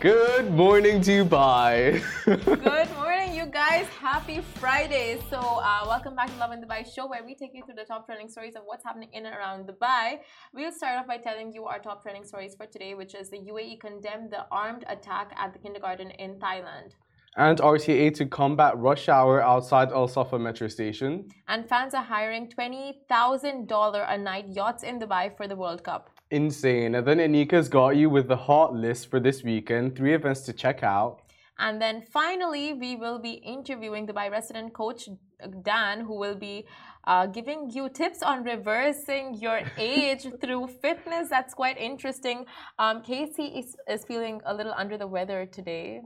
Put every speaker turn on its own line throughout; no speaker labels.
Good morning, Dubai.
Good morning, you guys. Happy Friday. So, uh, welcome back to Lovin Dubai show, where we take you through the top trending stories of what's happening in and around Dubai. We'll start off by telling you our top trending stories for today, which is the UAE condemned the armed attack at the kindergarten in Thailand.
and RTA to combat rush hour outside Al Safa metro station.
And fans are hiring $20,000 a night yachts in Dubai for the World Cup.
Insane. And then Anika's got you with the hot list for this weekend. Three events to check out.
And then finally, we will be interviewing the Dubai resident coach Dan, who will be uh, giving you tips on reversing your age through fitness. That's quite interesting. Um, Casey is, is feeling a little under the weather today.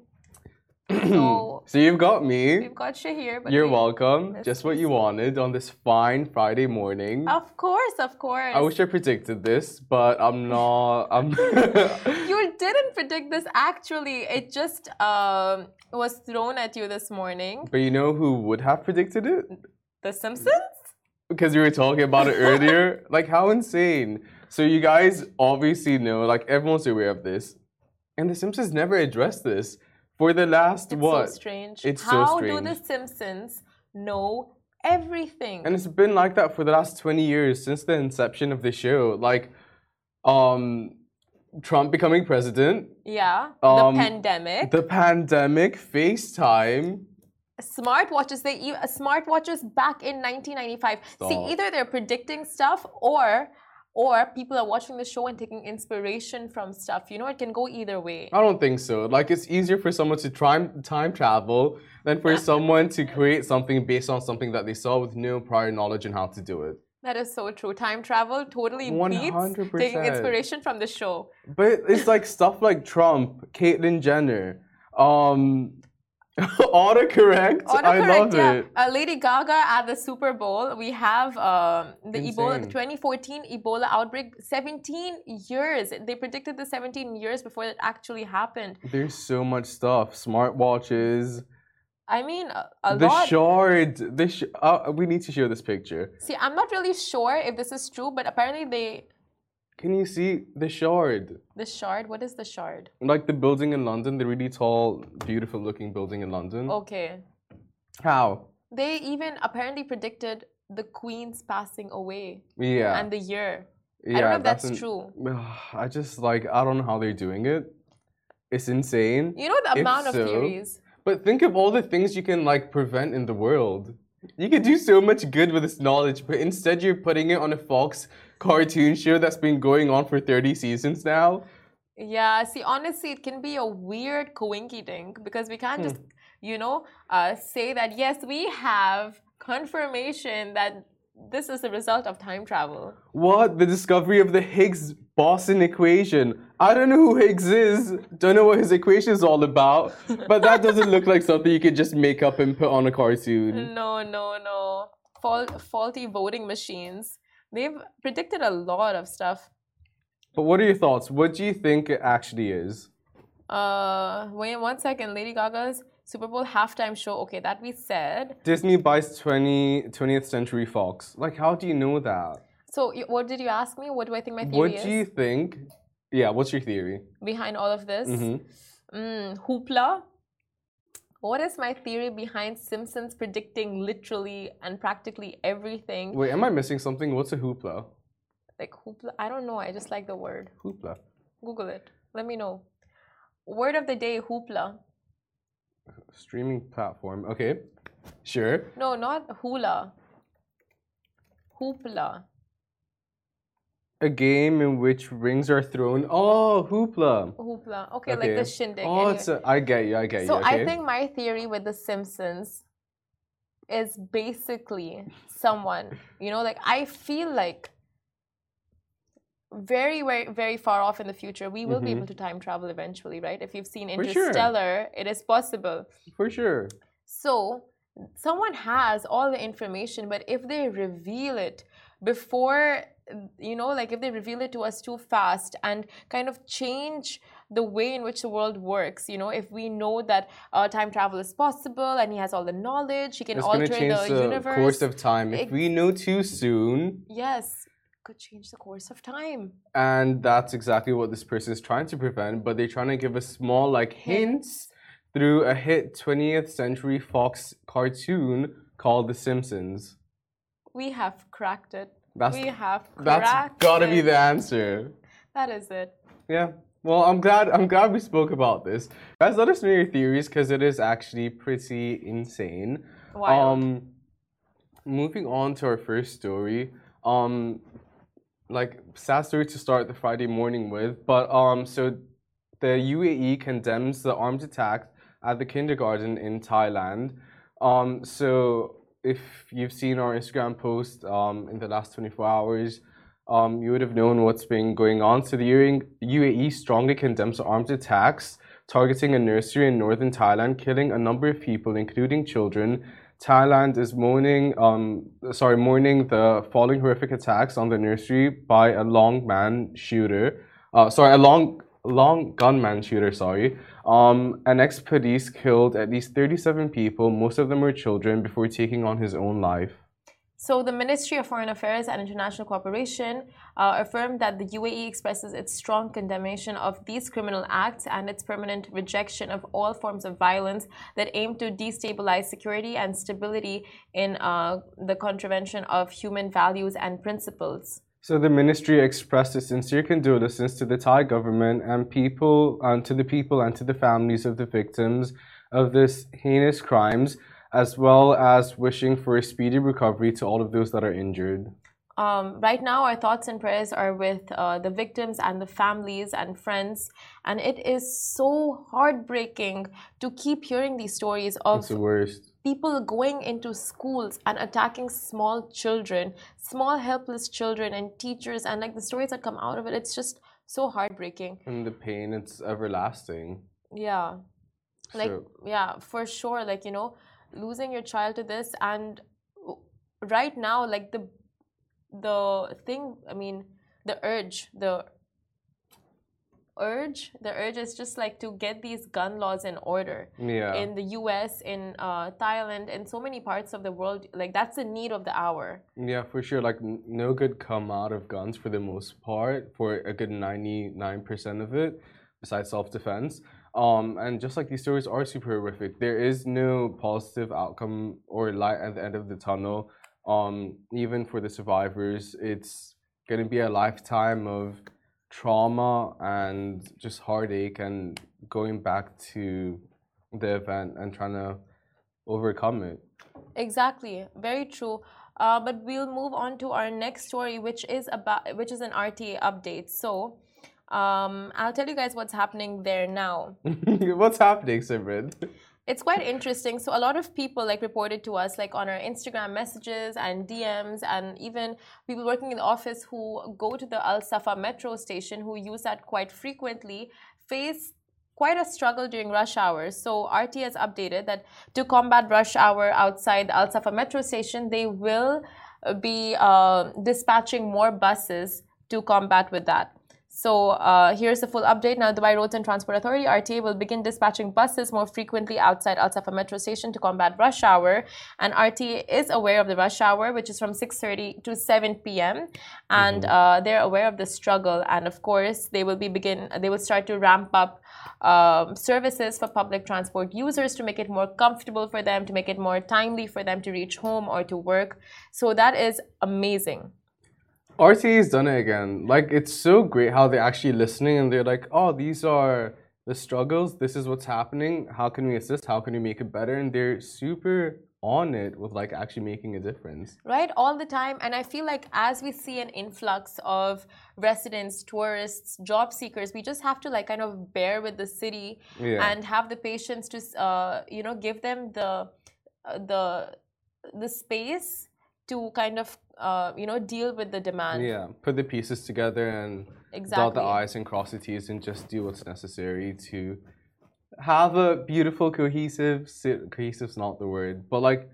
So
So you've got me.
we've got Shahir. But
You're
we-
welcome. Just what you wanted on this fine Friday morning.
Of course, of course.
I wish I predicted this, but I'm not. I'm.
you didn't predict this actually. It just um, was thrown at you this morning.
but you know who would have predicted it?
The Simpsons?
Because we were talking about it earlier. like, how insane. So, you guys obviously know, like, everyone's aware of this. And The Simpsons never addressed this for the last
It's
what?
so strange.
It's so
How do the Simpsons know everything?
And it's been like that for the last 20 years since the inception of the show. Like, um, Trump becoming president,
yeah,
Um,
the pandemic,
the pandemic, FaceTime.
smartwatches. They e- smartwatches back in 1995. See, either they're predicting stuff or or people are watching the show and taking inspiration from stuff. You know, it can go either way.
I don't think so. Like it's easier for someone to try time travel than for someone to create something based on something that they saw with no prior knowledge on how to do it.
That is so true. Time travel totally beats taking inspiration from the show.
But it's like stuff like Trump, Caitlyn Jenner, um, autocorrect. I
Autocorrect,
love
yeah.
it.
Uh, Lady Gaga at the Super Bowl. We have um, the Ebola, the 2014 Ebola outbreak. 17 years. They predicted the 17 years before it actually happened.
There's so much stuff. Smartwatches,
I mean, a, a
the
lot.
shard. The sh- uh, we need to show this picture.
See, I'm not really sure if this is true, but apparently they.
Can you see the shard?
The shard. What is the shard?
Like the building in London, the really tall, beautiful-looking building in London.
Okay.
How?
They even apparently predicted the Queen's passing away
Yeah.
and the year.
yeah,
I don't know if that's
an-
true.
I just like I don't know how they're doing it. It's insane.
You know the amount of theories.
But think of all the things you can like prevent in the world. You could do so much good with this knowledge, but instead you're putting it on a Fox cartoon show that's been going on for 30 seasons now.
Yeah, see, honestly, it can be a weird coinky dink because we can't just, you know, uh, say that yes, we have confirmation that this is the result of time travel.
What? The discovery of the Higgs boson equation. I don't know who Higgs is. Don't know what his equation is all about. But that doesn't look like something you could just make up and put on a cartoon.
No, no, no. Fault, faulty voting machines. They've predicted a lot of stuff.
But what are your thoughts? What do you think it actually is?
Uh, wait one second. Lady Gaga's Super Bowl halftime show. Okay, that we said.
Disney buys 20, 20th Century Fox. Like, how do you know that?
So, what did you ask me? What do I think my theory
What
is What
do you think? Yeah, what's your theory?
behind all of this?
hmm
Mm, hoopla. What is my theory behind Simpsons predicting literally and practically everything?
Wait, am I missing something? What's a hoopla?
Like hoopla? I don't know. I just like the word.
Hoopla.
Google it. Let me know. Word of the day: hoopla.
Streaming platform. Okay. Sure.
No, not hula. Hoopla.
A game in which rings are thrown. Oh, hoopla.
Hoopla. Okay, like the shindig.
Oh,
anyway.
it's a, I get you. I get
so
you. Okay.
I think my theory with The Simpsons is basically someone, you know, like I feel like very, very, very far off in the future, we will be
Mhm.
able to time travel eventually, right? If you've seen
For sure.
Interstellar, it is possible.
For sure.
So someone has all the information, but if they reveal it before, you know, like if they reveal it to us too fast and kind of change the way in which the world works, you know, if we know that uh, time travel is possible and he has all the knowledge, he can
It's
alter
change
the,
the
universe.
course of time. If we know too soon,
yes. Could change the course of time.
And that's exactly what this person is trying to prevent, but they're trying to give us small like hints through a hit 20th century Fox cartoon called The Simpsons.
We have cracked it.
That's
we have
That's gotta
it.
be the answer.
That is it.
Yeah. Well, I'm glad I'm glad we spoke about this. Guys, let us know your theories because it is actually pretty insane.
Wild.
Um, moving on to our first story. Um, like sad story to start the Friday morning with, but um, so the UAE condemns the armed attack at the kindergarten in Thailand. Um, so if you've seen our Instagram post um, in the last 24 hours, um, you would have known what's been going on. So the UAE strongly condemns armed attacks targeting a nursery in northern Thailand, killing a number of people, including children. Thailand is mourning, um, sorry, mourning the following horrific attacks on the nursery by a long man shooter. Uh, sorry, a long, long gunman shooter. Sorry. Um, an ex-police killed at least 37 people. Most of them were children before taking on his own life.
So, the Ministry of Foreign Affairs and International Cooperation uh, affirmed that the UAE expresses its strong condemnation of these criminal acts and its permanent rejection of all forms of violence that aim to destabilize security and stability in uh, the contravention of human values and principles.
So the ministry expressed its sincere condolences to the Thai government and people, and to the people and to the families of the victims of this heinous crimes, as well as wishing for a speedy recovery to all of those that are injured.
Um, right now, our thoughts and prayers are with uh, the victims and the families and friends. And it is so heartbreaking to keep hearing these stories of
the worst.
people going into schools and attacking small children, small helpless children and teachers, and like the stories that come out of it, it's just so heartbreaking.
And the pain, it's everlasting.
Yeah. Like,
So-
yeah, for sure. Like, you know, losing your child to this, and right now, like the the thing, I mean, the urge, the urge, the urge is just like to get these gun laws in order
Yeah.
in the US, in uh, Thailand, in so many parts of the world. Like that's the need of the hour.
Yeah, for sure. Like, n- no good come out of guns for the most part, for a good 99% of it, besides self defense. Um, and just like these stories are super horrific, there is no positive outcome or light at the end of the tunnel. Um, even for the survivors, it's going to be a lifetime of trauma and just heartache and going back to the event and trying to overcome it.
Exactly, very true. Uh, but we'll move on to our next story, which is about which is an RTA update. So, um, I'll tell you guys what's happening there now.
What's happening, Simran?
It's quite interesting. So a lot of people like reported to us like on our Instagram messages and DMs and even people working in the office who go to the Al Safa metro station who use that quite frequently face quite a struggle during rush hours. So RT has updated that to combat rush hour outside the Al Safa metro station, they will be uh, dispatching more buses to combat with that. So uh, here's the full update. Now, Dubai Roads and Transport Authority (RTA) will begin dispatching buses more frequently outside Al Safa Metro Station to combat rush hour. And RTA is aware of the rush hour, which is from 6:30 to 7 p.m. And uh, they're aware of the struggle. And of course, they will be begin. They will start to ramp up um, services for public transport users to make it more comfortable for them, to make it more timely for them to reach home or to work. So that is amazing.
RTA's done it again. Like it's so great how they're actually listening and they're like, oh, these are the struggles. This is what's happening. How can we assist? How can we make it better? And they're super on it with like actually making a difference.
right all the time and i feel like as we see an influx of residents tourists job seekers we just have to like kind of bear with the city
Yeah.
and have the patience to uh, you know give them the uh, the the space to kind of uh, you know deal with the demand
yeah. Put the pieces together and dot the I's and cross the T's and just do what's necessary to have a beautiful, cohesive si- cohesive's not the word, but like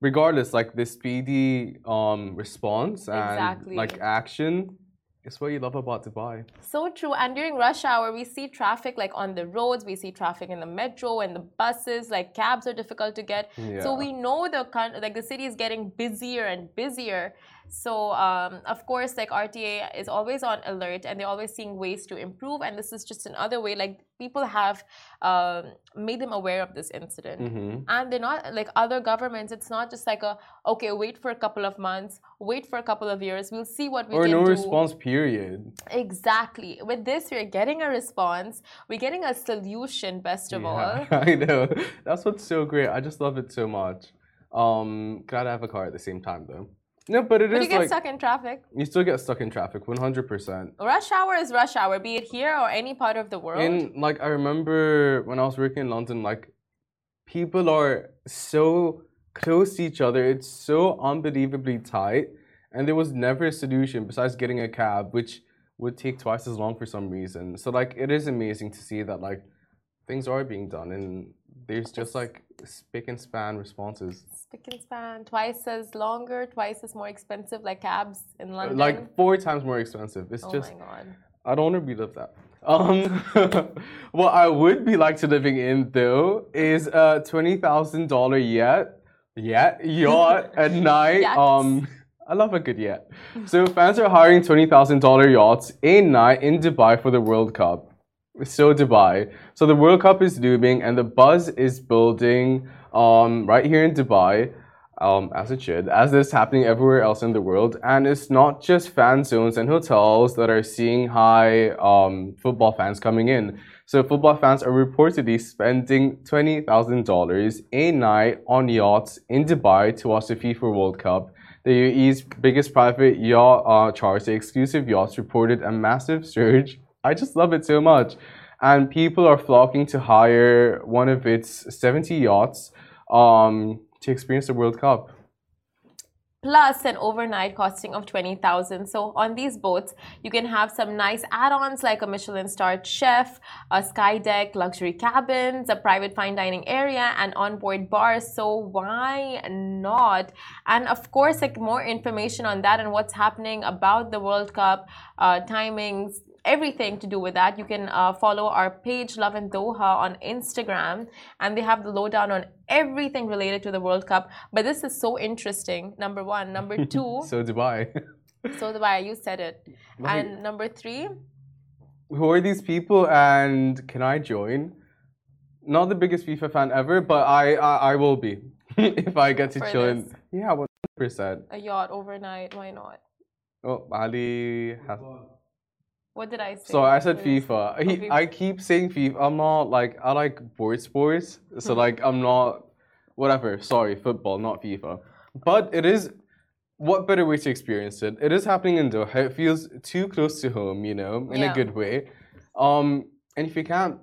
regardless, like the speedy um response and
Exactly.
like action is what you love about Dubai.
So true. And during rush hour, we see traffic like on the roads, we see traffic in the metro and the buses, like cabs are difficult to get. So we know the like the city is getting busier and busier. So, um, of course, like RTA is always on alert and they're always seeing ways to improve. And this is just another way, like people have um, made them aware of this incident.
hmm
And they're not like other governments, it's not just like a, okay, wait for a couple of months, wait for a couple of years, we'll see what we
Or
can
no
do.
Or no response period.
Exactly. With this, we're getting a response, we're getting a solution, best of all.
I know. That's what's so great. I just love it so much. Um, glad I have a car at the same time though. No, but it is
But you get
like
stuck in traffic.
you still get stuck in traffic, one hundred percent.
Rush hour is rush hour, be it here or any part of the world.
In like I remember when I was working in London, like people are so close to each other. It's so unbelievably tight, and there was never a solution besides getting a cab, which would take twice as long for some reason. So like it is amazing to see that like things are being done, and there's just like spick and span responses.
Spick and span, twice as longer, twice as more expensive, like cabs in London.
Like four times more expensive. It's
oh
just
my god.
I don't want to be relive that. Um, what I would be like to living in though is a twenty thousand dollar yacht, yacht, yacht at night.
Yachts.
Um, I love a good yacht. So fans are hiring twenty thousand dollar yachts a night in Dubai for the World Cup. So Dubai. So the World Cup is looming, and the buzz is building um, right here in Dubai um, as it should, as this happening everywhere else in the world. And it's not just fan zones and hotels that are seeing high um, football fans coming in. So football fans are reportedly spending $20,000 a night on yachts in Dubai to watch the FIFA World Cup. The UAE's biggest private yacht uh, charter, exclusive yachts, reported a massive surge. I just love it so much. And people are flocking to hire one of its 70 yachts um, to experience the World Cup.
plus an overnight costing of 20,000. So on these boats, you can have some nice add-ons like a Michelin starred chef, a sky deck, luxury cabins, a private fine dining area, and onboard bars. So why not? And of course, like more information on that and what's happening about the World Cup, uh, timings, everything to do with that. You can uh, follow our page Lovin Doha on Instagram, and they have the lowdown on everything related to the World Cup. But this is so interesting. Number one, number two.
So Dubai.
so Dubai, you said it.
Like-
And number three,
Who are these people and can I join? Not the biggest FIFA fan ever, but I I, I will be if I get to
For
chill in.
this.
Yeah, one percent.
a yacht overnight. Why not?
Oh, Ali has.
What did I say?
So I said. FIFA. He,
FIFA.
I keep saying FIFA. I'm not like I like board sports, so like I'm not whatever. Sorry, football, not FIFA. But it is. What better way to experience it? It is happening in Doha. It feels too close to home, you know, in
Yeah.
a good way. Um, and if you can't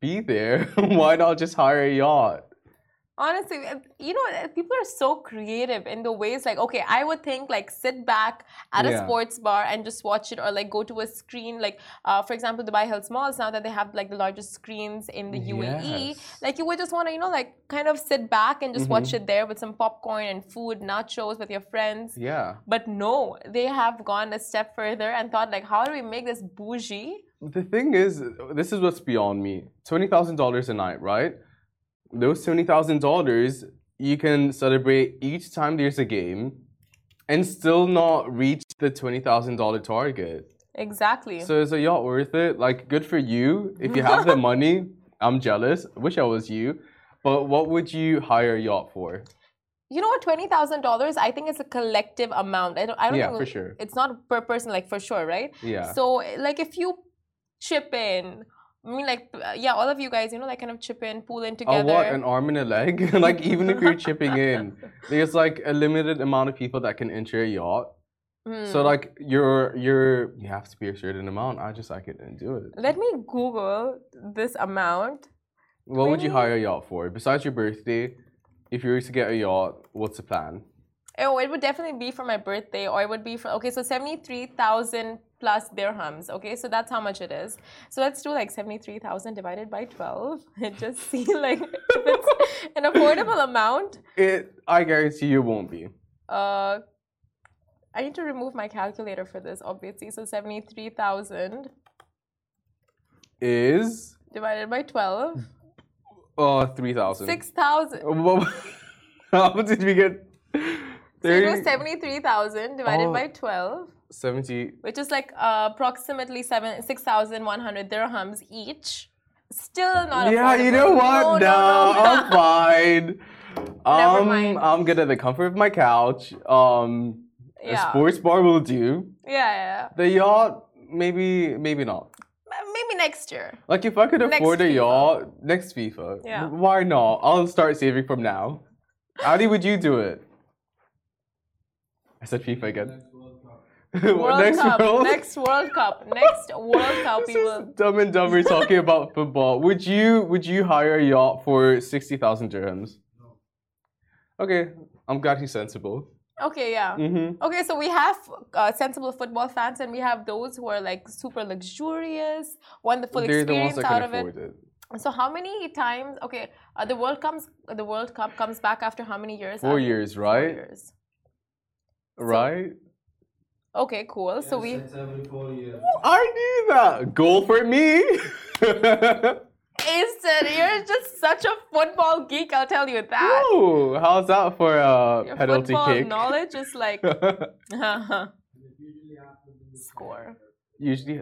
be there, why not just hire a yacht?
Honestly, uh, you know, uh, people are so creative in the ways like, okay, I would think like sit back at a sports bar and just watch it, or like go to a screen. Like, uh, for example, Dubai Hills Malls now that they have like the largest screens in the UAE.
Yes.
Like, you would just want to, you know, like kind of sit back and just watch
Mhm.
it there with some popcorn and food, nachos with your friends.
Yeah.
But no, they have gone a step further and thought like, how do we make this bougie?
The thing is, this is what's beyond me. Twenty thousand dollars a night, right? Those twenty thousand dollars you can celebrate each time there's a game, and still not reach the twenty thousand dollar target.
Exactly.
So is a yacht worth it? Like, good for you if you have the money. I'm jealous. Wish I was you. But what would you hire a yacht for?
You know what? Twenty thousand dollars. I think it's a collective amount. I don't. I don't
Yeah,
think
for sure.
It's not per person, like for sure, right?
Yeah.
So, like, if you chip in, I mean, like, uh, yeah, all of you guys, you know, like, kind of chip in, pool in together.
A what? An arm and a leg? like even if you're chipping in, there's like a limited amount of people that can enter a yacht. So
Hmm.
like you're you're you have to be a certain amount. I just I couldn't do it.
Let me Google this amount.
What would you hire a yacht for? Besides your birthday, if you were to get a yacht, what's the plan?
Oh, it would definitely be for my birthday, or it would be for okay. So seventy-three thousand plus dirhams. Okay, so that's how much it is. So let's do like seventy-three thousand divided by twelve, and just see like if it's an affordable amount.
It I guarantee you won't be.
Uh, I need to remove my calculator for this, obviously. So seventy-three thousand
Is
divided by twelve,
uh three thousand.
six thousand.
How did we get
So you do
30
73,000 divided
Oh.
by 12,
70.
which is like uh, approximately seven 6,100 dirhams each. Still not
Yeah, you know what?
No,
No,
no, no.
I'm fine.
Never
um,
mind.
I'm good at the comfort of my couch. Um, a sports bar will do.
Yeah, yeah, yeah.
The yacht, maybe, maybe not.
Maybe next year.
Like if I could
Next
afford a
FIFA.
yacht next FIFA,
Yeah.
why not? I'll start saving from now. Adi, would you do it? I said FIFA again.
World
next
Cup.
World?
Next World Cup. Next World Cup.
This
We
is
will.
Dumb and Dumber talking about football. Would you would you hire a yacht for sixty thousand dirhams? No. Okay, I'm glad he's sensible.
Okay, yeah.
hmm
Okay, so we have uh, sensible football fans, and we have those who are like super luxurious, want the full
They're the ones
experience
that
out
can
of it.
it.
So how many times? Okay, uh, the World comes. The World Cup comes back after how many years?
Four
Adi?
years,
Four
right?
years.
Right?
Okay, cool. so we.
It's every four years.
I knew that. Goal for me.
Instant. You're just such a football geek. I'll tell you that.
Ooh, how's that for a
Your
penalty
football
kick?
knowledge is like score.
Usually,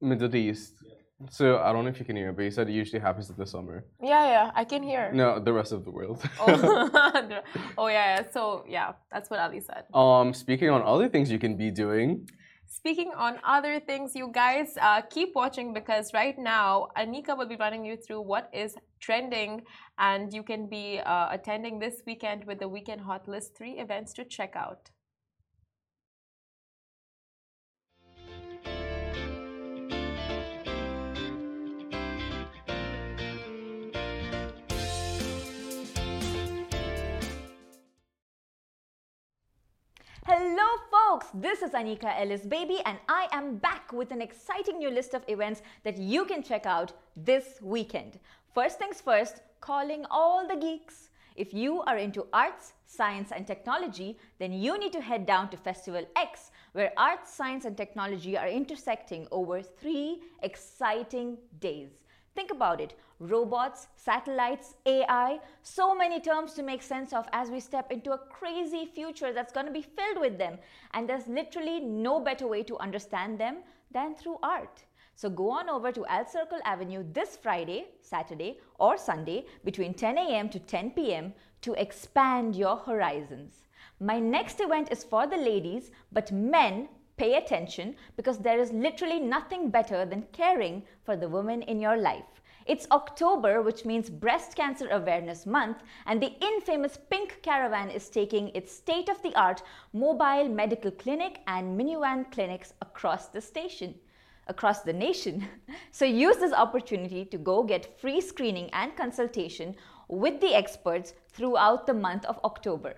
Middle East. So I don't know if you can hear, but he said it usually happens in the summer.
Yeah, yeah, I can hear.
No, the rest of the world.
Oh, oh yeah, yeah. So yeah, that's what Ali said.
um, speaking on other things you can be doing.
Speaking on other things, you guys uh, keep watching because right now Anika will be running you through what is trending, and you can be uh, attending this weekend with the Weekend Hot List three events to check out.
Hello, folks! This is Anika Ellis Baby, and I am back with an exciting new list of events that you can check out this weekend. First things first, calling all the geeks. If you are into arts, science, and technology, then you need to head down to Festival X, where arts, science, and technology are intersecting over three exciting days. Think about it robots, satellites, AI, so many terms to make sense of as we step into a crazy future that's going to be filled with them. And there's literally no better way to understand them than through art. So go on over to Alserkal Avenue this Friday, Saturday, or Sunday between 10 a.m. to 10 p.m. to expand your horizons. My next event is for the ladies, but men pay attention because there is literally nothing better than caring for the women in your life. It's October, which means Breast Cancer Awareness Month, and the infamous Pink Caravan is taking its state of the art mobile medical clinic and minivan clinics across the station. Across the nation. So use this opportunity to go get free screening and consultation with the experts throughout the month of October.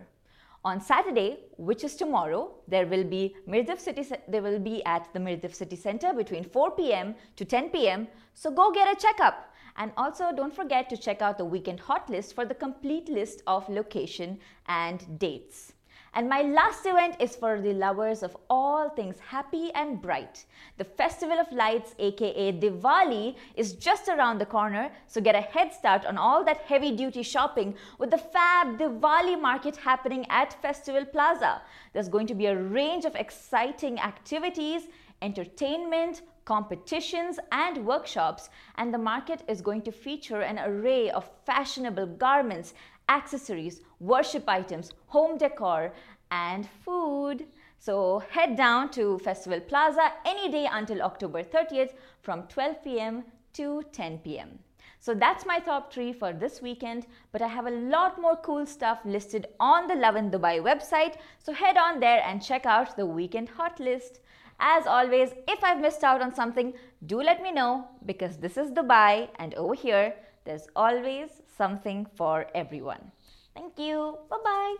On Saturday, which is tomorrow, there will be Mirdif City. They will be at the Mirdif City Center between 4 p.m. to 10 p.m. So go get a checkup. And also, don't forget to check out the weekend hot list for the complete list of location and dates. And my last event is for the lovers of all things happy and bright. The Festival of Lights, aka Diwali, is just around the corner, so get a head start on all that heavy duty shopping with the fab Diwali market happening at Festival Plaza. There's going to be a range of exciting activities, entertainment, competitions, and workshops, and the market is going to feature an array of fashionable garments, accessories, worship items, home decor, and food. So head down to Festival Plaza any day until October 30th from 12 p.m. to 10 p.m. So that's my top three for this weekend, but I have a lot more cool stuff listed on the Lovin Dubai website. So head on there and check out the weekend hot list. As always, if I've missed out on something, do let me know because this is Dubai and over here, there's always something for everyone. Thank you. Bye bye.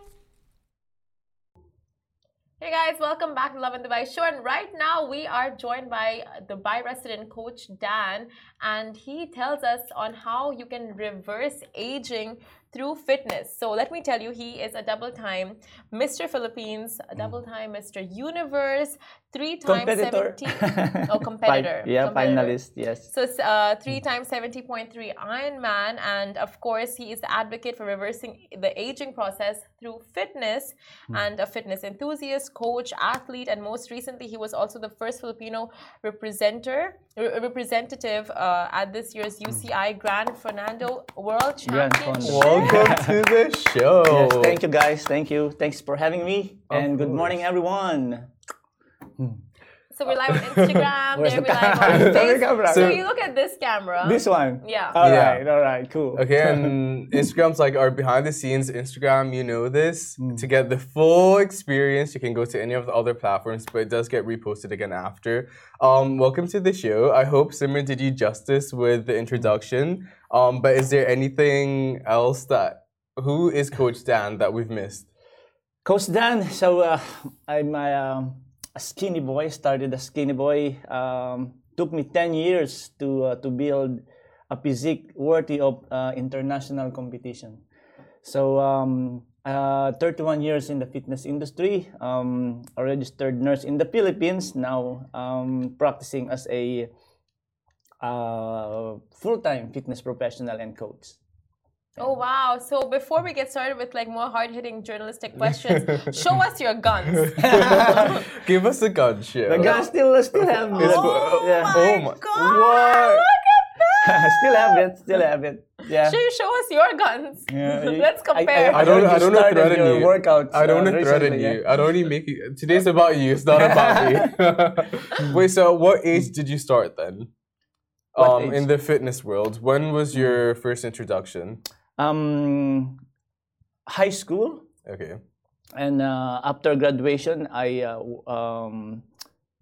Hey guys, welcome back to Lovin Dubai show. And right now we are joined by the Dubai resident coach Dan, and he tells us on how you can reverse aging through fitness. So let me tell you, he is a double time Mr. Philippines, a mm. double time Mr. Universe, three times
Competitor.
70. Oh, competitor.
Fi- yeah,
competitor.
finalist. Yes.
So it's uh, three times 70.3 Ironman, and of course, he is the advocate for reversing the aging process through fitness and a fitness enthusiast, coach, athlete, and most recently, he was also the first Filipino representer, representative uh, at this year's UCI Gran Fondo World
Grand
Championship.
Welcome to the show.
Yes, thank you guys. Thank you. Thanks for having me.
Of
and good morning,
course.
Everyone.
So we're live on Instagram,
Where's
there
the
we're live on Facebook.
camera?
So
So-
you look at this camera.
This one.
Yeah.
All
Yeah.
right. All right. Cool.
Okay, and Instagram's like our behind the scenes Instagram, you know this.
Hmm.
To get the full experience, you can go to any of the other platforms, but it does get reposted again after. Um, welcome to the show. I hope Simran did you justice with the introduction. Um, but is there anything else that who is Coach Dan that we've missed?
Coach Dan. So uh, I'm a, um, a skinny boy. Started as skinny boy. Um, took me 10 years to uh, to build a physique worthy of uh, international competition. So um, uh, 31 years in the fitness industry. Um, a registered nurse in the Philippines. Now um, practicing as a uh, full-time fitness professional and coach.
Oh wow! So before we get started with like more hard-hitting journalistic questions, show us your guns.
Give us a gun show.
The guy still still have it.
Oh
Yeah.
oh my
God!
What?
still have it. Still have it. Yeah.
Show, show us your guns.
Yeah,
Let's compare.
I don't.
heard
I don't know
started
threaten you.
workouts,
I don't
uh,
want to threaten
recently,
you.
yeah?
I don't want to make you. Today's about you. It's not about me. Wait. So, what age did you start then? Um, in the fitness world, when was your first introduction?
Um, high school,
Okay.
and uh, after graduation, I uh, um,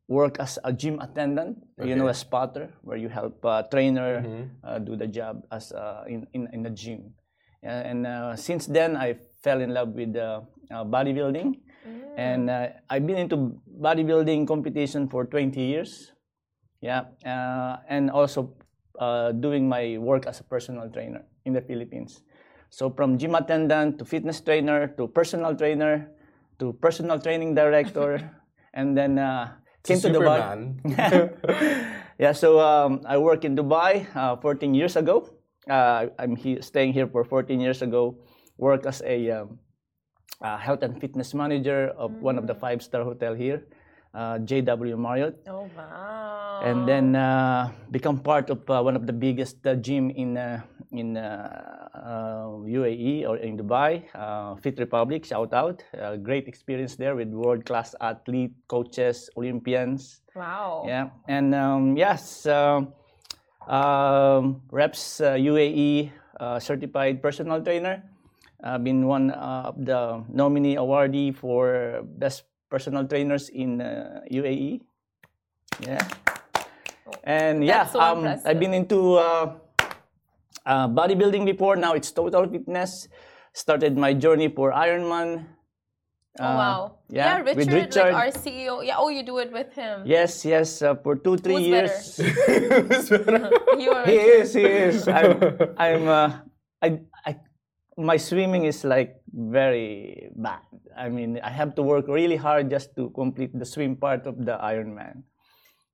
work as a gym attendant. You know, a spotter, where you help uh, trainer
Mhm.
uh, do the job as uh, in, in in the gym. Uh, and uh, since then, I fell in love with uh, uh, bodybuilding. and uh, I've been into bodybuilding competition for 20 years. Yeah, uh, and also uh, doing my work as a personal trainer in the Philippines. So from gym attendant to fitness trainer to personal trainer to personal training director, and then uh, came to Dubai. Yeah, so um, I work in Dubai uh, 14 years ago. Uh, I'm he- staying here for 14 years ago. Work as a um, uh, health and fitness manager of one of the five-star hotel here, uh, JW Marriott,
Oh wow!
and then uh, become part of uh, one of the biggest uh, gym in uh, in uh, uh, UAE or in Dubai, uh, Fit Republic. Shout out! Uh, great experience there with world-class athlete, coaches, Olympians.
wow.
Yeah, and um, yes, um, um, Reps uh, UAE uh, certified personal trainer. I've been one uh, of the nominee awardee for best personal trainers in uh, UAE. Yeah, and yeah,
so
um. I've been into uh, uh, bodybuilding before. Now it's total fitness. Started my journey for Ironman.
Oh
uh,
wow!
yeah,
Richard,
with
like
Richard.
our CEO. Yeah. Oh, you do it with him.
Yes, yes, uh, for two, three
Who's
years.
better? You are.
he is, he is. I'm, I'm, uh, I, I, my swimming is like very bad. I mean, I have to work really hard just to complete the swim part of the Ironman.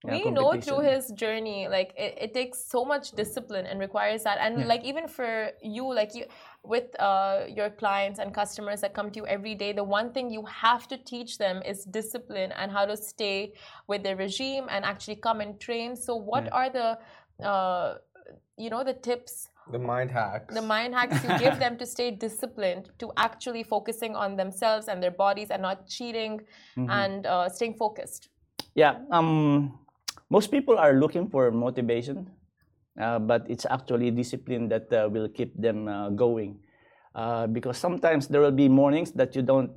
We know through his journey like it, it takes so much discipline and requires that and like even for you like you with uh, your clients and customers that come to you every day the one thing you have to teach them is discipline and how to stay with their regime and actually come and train so what
Yeah.
are the uh, you know the tips
the mind hacks.
the mind hacks you give them to stay disciplined to actually focusing on themselves and their bodies and not cheating
Mm-hmm.
and uh, staying focused
Yeah, um, most people are looking for motivation, uh, but it's actually discipline that uh, will keep them uh, going. Uh, because sometimes there will be mornings that you don't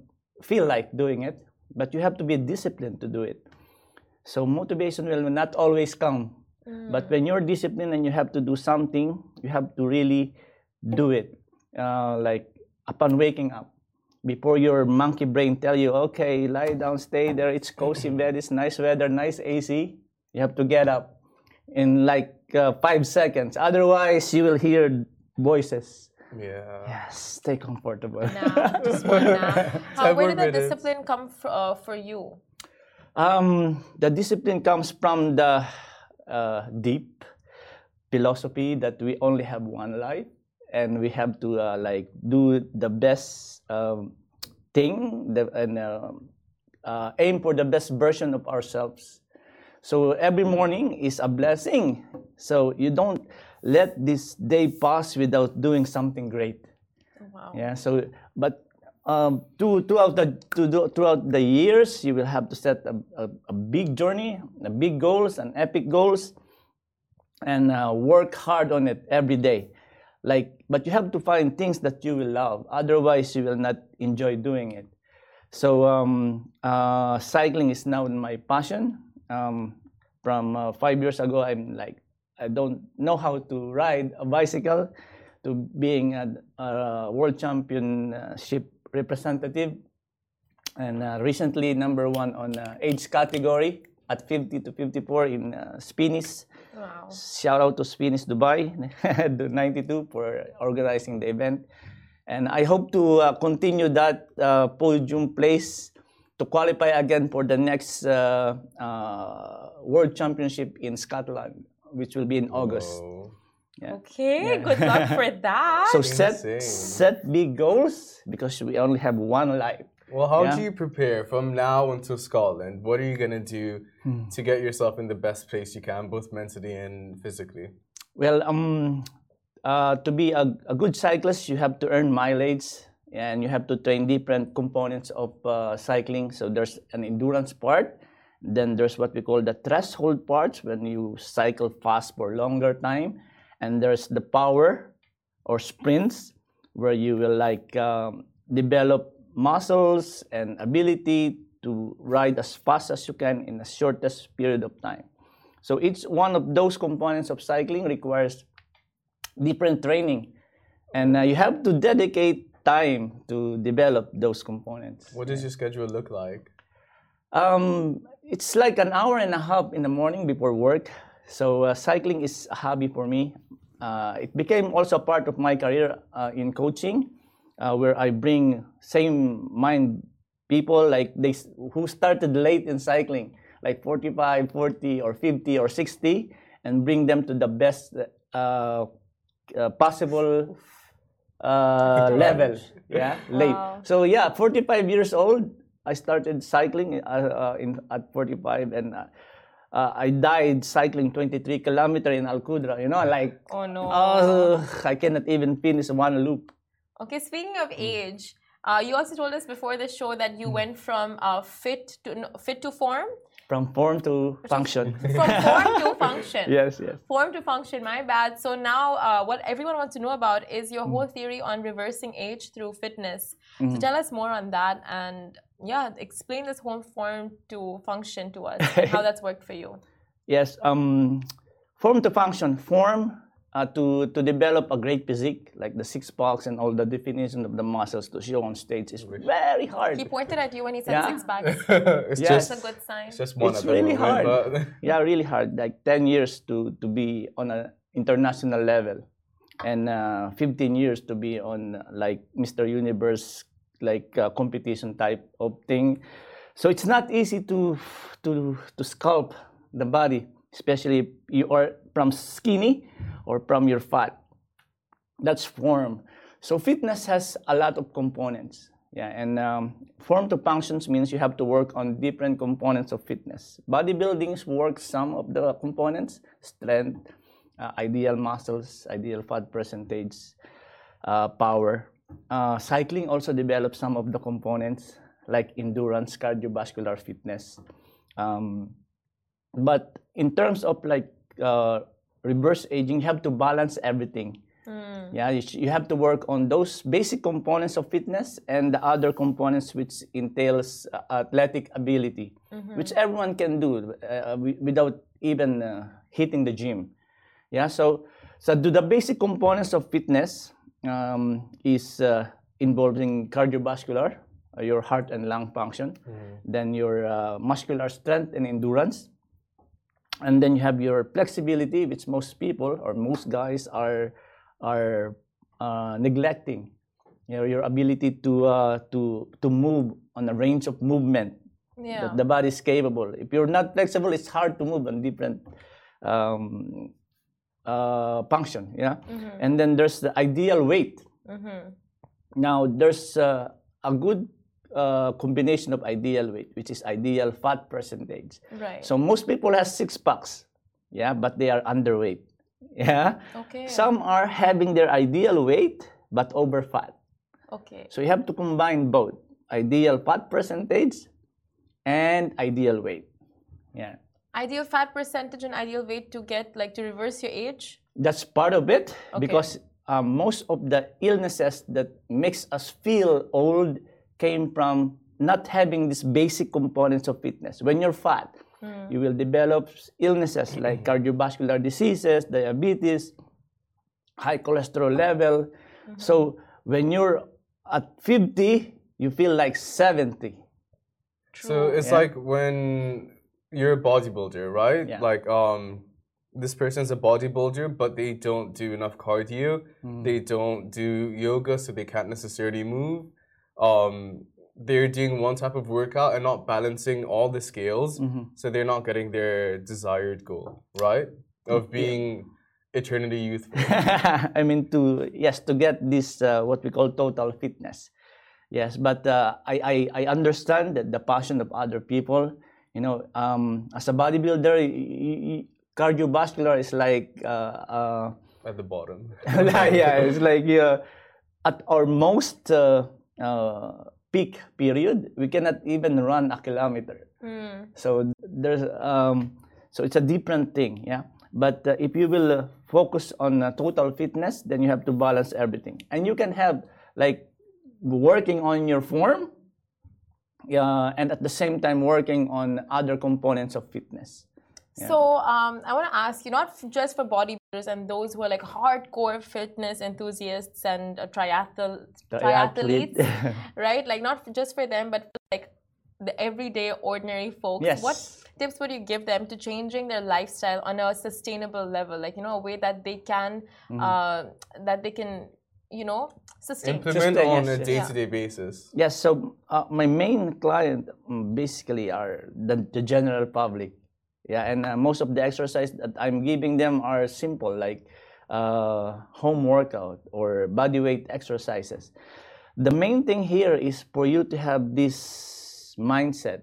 feel like doing it, but you have to be disciplined to do it. So motivation will not always come, but when you're disciplined and you have to do something, you have to really do it. Uh, like upon waking up, before your monkey brain tell you, okay, lie down, stay there, it's cozy bed, it's nice weather, nice AC, you have to get up in like uh, five seconds. Otherwise, you will hear voices.
yeah.
Yes, stay comfortable.
now just one now how, where did the
minutes.
discipline come fr- uh, for you
Um, the discipline comes from the uh, deep philosophy that we only have one life, and we have to uh, like do the best um, thing the, and uh, uh, aim for the best version of ourselves. So every morning is a blessing. So you don't let this day pass without doing something great.
Wow.
Yeah. So, but um, to, throughout the to do, throughout the years, you will have to set a, a, a big journey, a big goals, and epic goals, and uh, work hard on it every day. Like, but you have to find things that you will love. Otherwise, you will not enjoy doing it. So, um, uh, cycling is now my passion. Um, from uh, five years ago, I'm like, I don't know how to ride a bicycle, to being a, a world championship representative, and uh, recently number one on uh, age category at 50 to 54 in uh, Spinneys.
Wow.
Shout out to Spinneys Dubai, the 92 for organizing the event. And I hope to uh, continue that uh, podium place to qualify again for the next uh, uh, World Championship in Scotland, which will be in August. Yeah.
Okay, good luck for that.
So set set big goals because we only have one life.
Well, how
Yeah.
do you prepare from now until Scotland? What are you gonna do
Hmm.
to get yourself in the best place you can, both mentally and physically?
Well, um, uh, to be a, a good cyclist, you have to earn mileage and you have to train different components of uh, cycling. So there's an endurance part. Then there's what we call the threshold parts when you cycle fast for longer time. And there's the power or sprints where you will like um, develop muscles and ability to ride as fast as you can in the shortest period of time. So each one of those components of cycling requires different training, and uh, you have to dedicate time to develop those components.
What does your schedule look like?
Um, it's like an hour and a half in the morning before work. So uh, cycling is a hobby for me. Uh, it became also part of my career uh, in coaching, uh, where I bring same mind people like they who started late in cycling, like 45, 40, or 50 or 60, and bring them to the best uh, uh, possible uh, level. Yeah, late.
Wow.
So yeah, 45 years old, I started cycling uh, uh, in at 45, and uh, uh, I died cycling 23 kilometer in Al Qudra. You know, like
oh no.
oh, I cannot even finish one loop.
Okay, speaking of age, uh, you also told us before the show that you went from uh, fit to fit to form,
From form to function.
from form to function.
yes, yes.
Form to function. My bad. So now, uh, what everyone wants to know about is your whole theory on reversing age through fitness. So tell us more on that, and yeah, explain this whole form to function to us and how that's worked for you.
Yes, um, form to function. Form uh, to, to develop a great physique, like the six packs and all the definition of the muscles to show on stage is very hard.
He pointed at you when he said
Yeah.
six packs.
it's
Yes.
just
That's a good sign.
it's just one
It's
at
really
moment,
hard.
but
yeah, really hard. Like 10 years to, to be on an international level and uh, 15 years to be on like Mr. Universe, like uh, competition type of thing. So it's not easy to, to, to sculpt the body, especially if you are from skinny or from your fat. That's form. So fitness has a lot of components. Yeah, and um, form to functions means you have to work on different components of fitness. Bodybuildings work some of the components: strength, uh, ideal muscles, ideal fat percentage, uh, power. Uh, cycling also develops some of the components like endurance, cardiovascular fitness. Um, but in terms of like uh, reverse aging, you have to balance everything. Yeah, you, sh- you have to work on those basic components of fitness and the other components which entails uh, athletic ability, which everyone can do uh, wi- without even uh, hitting the gym. Yeah, so so do the basic components of fitness um, is uh, involving cardiovascular, uh, your heart and lung function, then your uh, muscular strength and endurance, and then you have your flexibility, which most people or most guys are are uh, neglecting. You know, your ability to uh, to to move on a range of movement
Yeah.
That the body is capable. If you're not flexible, it's hard to move on different um, uh, function. Yeah.
Mm-hmm.
And then there's the ideal weight. Now there's uh, a good uh, combination of ideal weight, which is ideal fat percentage.
Right.
So most people have six packs, yeah, but they are underweight. Yeah.
Okay.
Some are having their ideal weight but over fat.
okay.
So you have to combine both ideal fat percentage and ideal weight. Yeah.
Ideal fat percentage and ideal weight to get like to reverse your age.
That's part of it
Okay.
because um, most of the illnesses that makes us feel old came from not having these basic components of fitness. When you're fat,
Hmm.
you will develop illnesses like cardiovascular diseases, diabetes, high cholesterol level.
Mm-hmm.
So when you're at 50, you feel like 70.
So it's
Yeah.
like when you're a bodybuilder, right?
Yeah.
Like um this person's a bodybuilder, but they don't do enough cardio.
Mm.
They don't do yoga, so they can't necessarily move. Um they're doing one type of workout and not balancing all the scales,
Mhm.
so they're not getting their desired goal, right? Of being eternity youthful.
I mean, to yes, to get this uh, what we call total fitness. Yes, but uh, I, I I understand that the passion of other people. You know, um, as a bodybuilder, cardiovascular is like uh, uh,
At the bottom.
yeah, it's like uh, at our most uh, peak period, we cannot even run a kilometer.
Hmm.
So there's um, so it's a different thing, yeah. But uh, if you will uh, focus on uh, total fitness, then you have to balance everything, and you can have like working on your form, uh, and at the same time working on other components of fitness.
So um, I want to ask you, not f- just for bodybuilders and those who are like hardcore fitness enthusiasts and uh, triathlete,
Triathlete.
triathletes, right? Like not f- just for them, but for, like the everyday ordinary folks.
Yes.
What tips would you give them to changing their lifestyle on a sustainable level? Like you know, a way that they can,
Mm-hmm.
uh, that they can, you know, sustain.
Implement
Just, uh,
on
yes,
a day-to-day basis.
Yes, so uh, my main client um, basically are the, the general public. Yeah, and uh, most of the exercise that I'm giving them are simple, like uh, home workout or body weight exercises. The main thing here is for you to have this mindset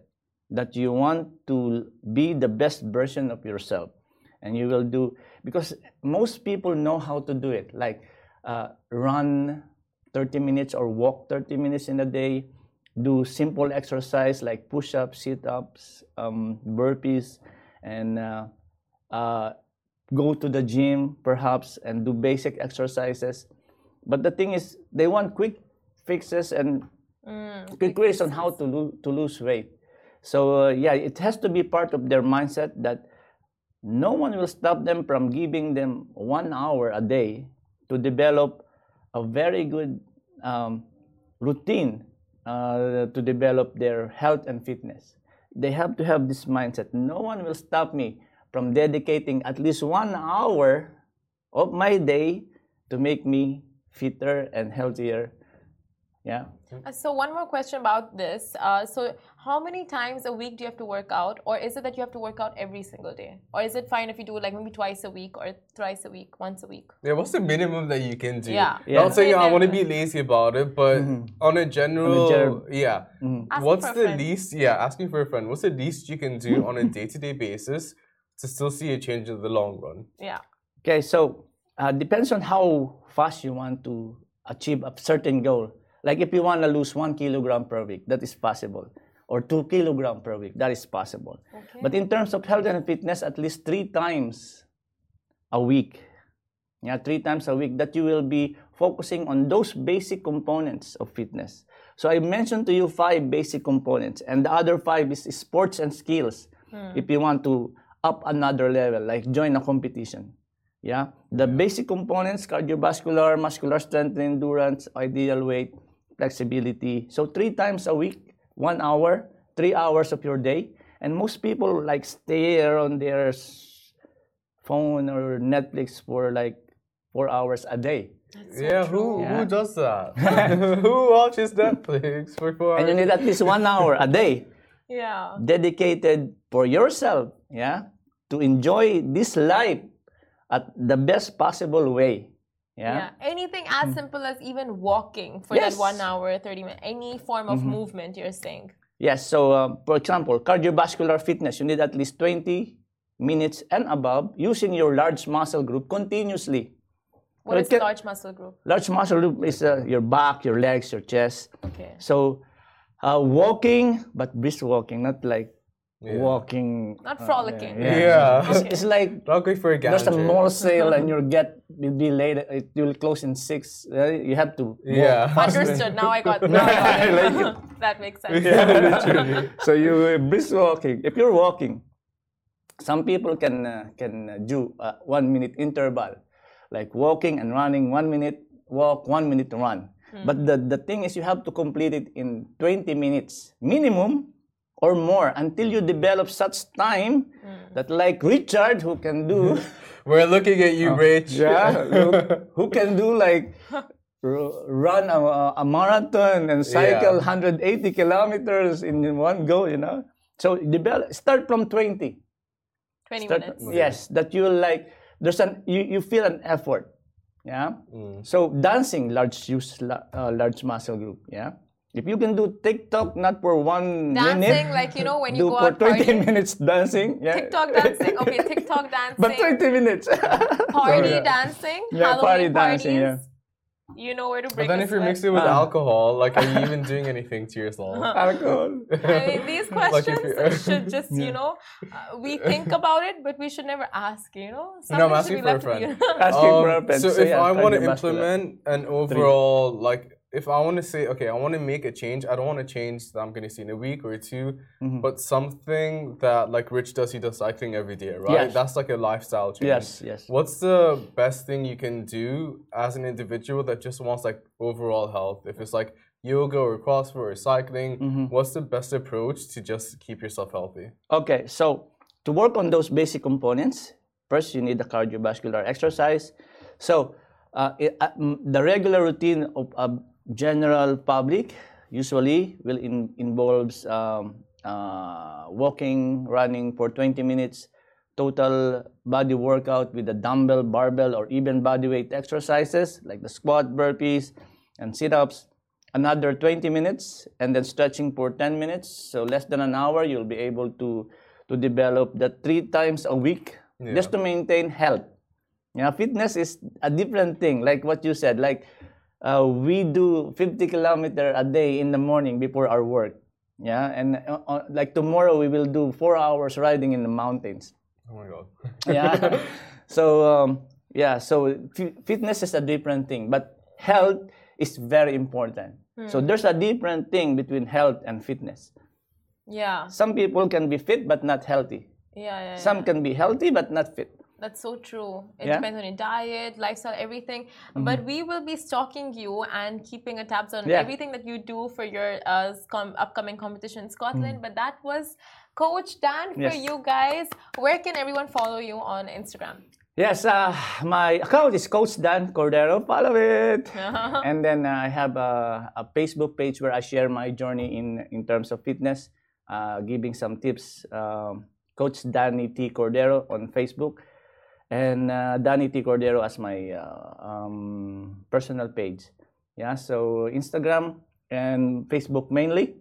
that you want to be the best version of yourself. And you will do, because most people know how to do it, like uh, run 30 minutes or walk 30 minutes in a day, do simple exercise like push ups, sit ups, um, burpees, and uh, uh, go to the gym perhaps and do basic exercises. But the thing is, they want quick fixes and
Mm,
quick ways on how to, lo- to lose weight. So, uh, yeah, it has to be part of their mindset that no one will stop them from giving them one hour a day to develop a very good um, routine uh, to develop their health and fitness. They have to have this mindset. No one will stop me from dedicating at least one hour of my day to make me fitter and healthier. Yeah.
Uh, So one more question about this. Uh, so how many times a week do you have to work out, or is it that you have to work out every single day, or is it fine if you do it like maybe twice a week or thrice a week, once a week?
Yeah, what's the minimum that you can do?
Yeah.
Yeah.
Not saying I want to be lazy about it, but on a general,
general-
yeah.
Asking
What's the
friend.
least? Yeah, asking for a friend. What's the least you can do on a day-to-day basis to still see a change in the long run?
Yeah.
Okay, so uh, depends on how fast you want to achieve a certain goal. Like if you want to lose one kilogram per week, that is possible, or two kilogram per week, that is possible.
Okay.
But in terms of health and fitness, at least three times a week, yeah, three times a week, that you will be focusing on those basic components of fitness. So I mentioned to you five basic components, and the other five is sports and skills. Hmm. If you want to up another level, like join a competition. Yeah, the basic components: cardiovascular, muscular strength, endurance, ideal weight, flexibility. So three times a week, one hour, three hours of your day, and most people like stay on their phone or Netflix for like four hours a day.
yeah, who
Yeah.
who does that? who watches Netflix for four
And you need at least one hour a day.
Yeah.
dedicated for yourself, yeah, to enjoy this life at the best possible way.
Yeah.
Yeah.
Anything as simple as even walking for
Yes.
that one hour, 30 minutes, any form of movement, you're saying.
Yes. So, um, for example, cardiovascular fitness, you need at least 20 minutes and above using your large muscle group continuously.
What
Well,
is
can-
large muscle group?
Large muscle group is uh, your back, your legs, your chest.
Okay.
So, uh, walking, but brisk walking, not like
Yeah.
walking.
Not
uh,
frolicking.
yeah.
Yeah.
It's, it's like
Not good for a
there's a
gander.
mall sale and your get will be late. It will close in six. uh, You have to. walk.
Yeah.
Understood. Now I got now I got it. that makes sense.
Yeah, literally.
so you uh, brisk walking. If you're walking, some people can uh, can uh, do uh, one minute interval, like walking and running. One minute walk, one minute run. But the, the thing is, you have to complete it in 20 minutes minimum or more until you develop such time that, like Richard, who can do,
We're looking at you, Rich.
Oh. yeah, who, who can do like r- run a, a marathon and cycle
Yeah.
180 kilometers in one go, you know. So develop, start from 20.
20
Start-
minutes.
Yes, that you like. There's an you, you feel an effort. Yeah.
Mm.
So dancing, large use uh, large muscle group. Yeah. If you can do TikTok not for one
Dancing,
minute,
like you know when you
do
go
for
out
20
partying.
minutes dancing. Yeah.
TikTok dancing. Okay, TikTok dancing.
But 20 minutes.
party
So, yeah.
dancing.
Yeah,
Halloween
party
parties.
dancing, yeah.
You know where to
But
bring
then if you're
sweat.
mixing it with
Ah.
alcohol, like, are you even doing anything to yourself?
Alcohol.
I mean, these questions
you-
should just, you know, uh, we think about it, but we should never ask, you know?
No, I'm
Something should
asking for a friend.
you.
Asking for a
Um,
friend.
so
So,
if
yeah,
I want to implement an overall, like, if I want to say, okay, I want to make a change, I don't want to change that I'm going to see in a week or 2
Mm-hmm.
but something that, like Rich does, he does cycling every day, right?
Yes.
That's like a lifestyle change.
Yes, yes.
What's the best thing you can do as an individual that just wants like overall health? If it's like yoga or CrossFit or cycling,
Mm-hmm.
what's the best approach to just keep yourself healthy?
Okay, so to work on those basic components, first you need the cardiovascular exercise. So uh, it, uh, the regular routine of a general public usually will in, involves um, uh, walking, running for 20 minutes, total body workout with the dumbbell, barbell, or even body weight exercises like the squat, burpees, and sit-ups. Another 20 minutes and then stretching for 10 minutes. So less than an hour you'll be able to to develop that three times a week just to maintain health. Yeah fitness is a different thing. Like what you said like uh, we do 50 kilometer a day in the morning before our work. Yeah and uh, uh, like tomorrow we will do four hours riding in the mountains.
Oh my god.
yeah. So um, yeah so fi- fitness is a different thing but health is very important. So there's a different thing between health and fitness.
Yeah,
some people can be fit but not healthy.
Yeah, yeah.
some can be healthy but not fit
That's so true. It
Yeah.
depends on your diet, lifestyle, everything. But we will be stalking you and keeping a tabs on
Yeah.
everything that you do for your uh, com- upcoming competition in Scotland. But that was Coach Dan for
Yes.
you guys. Where can everyone follow you on Instagram?
yes uh, my account is coach dan cordero follow it and then uh, i have a, a facebook page where i share my journey in in terms of fitness uh, giving some tips um, coach danny t cordero on facebook and uh, danny t cordero as my uh, um, personal page yeah so instagram and facebook mainly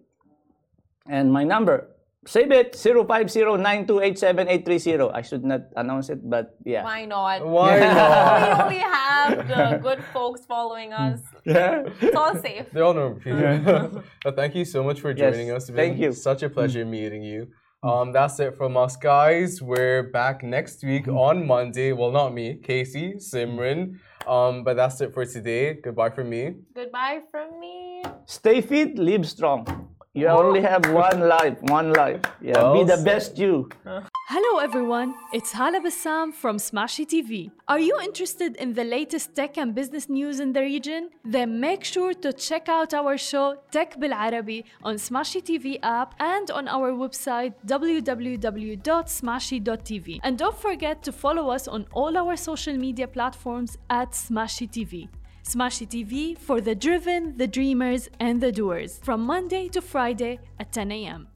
and my number save it 0509287830 i should not announce it but yeah
Why not?
Why
we only have the good folks following us.
yeah
It's all safe.
They all know. but thank you so much for
Yes,
joining us. It's
thank
been
you.
Such a pleasure meeting you. Um, that's it from us, guys. We're back next week on Monday. Well, not me, Casey, Simran. Um, but that's it for today. Goodbye from me.
Goodbye from me.
stay fit live strong you only have one life one life yeah be the
said.
best you
Hello everyone, it's Hala Bassam from Smashi TV. Are you interested in the latest tech and business news in the region? Then make sure to check out our show Tech Bil Arabi on Smashi TV app and on our website www.smashi.tv. And don't forget to follow us on all our social media platforms at Smashi TV. Smashi TV for the driven, the dreamers, and the doers from Monday to Friday at 10 a.m.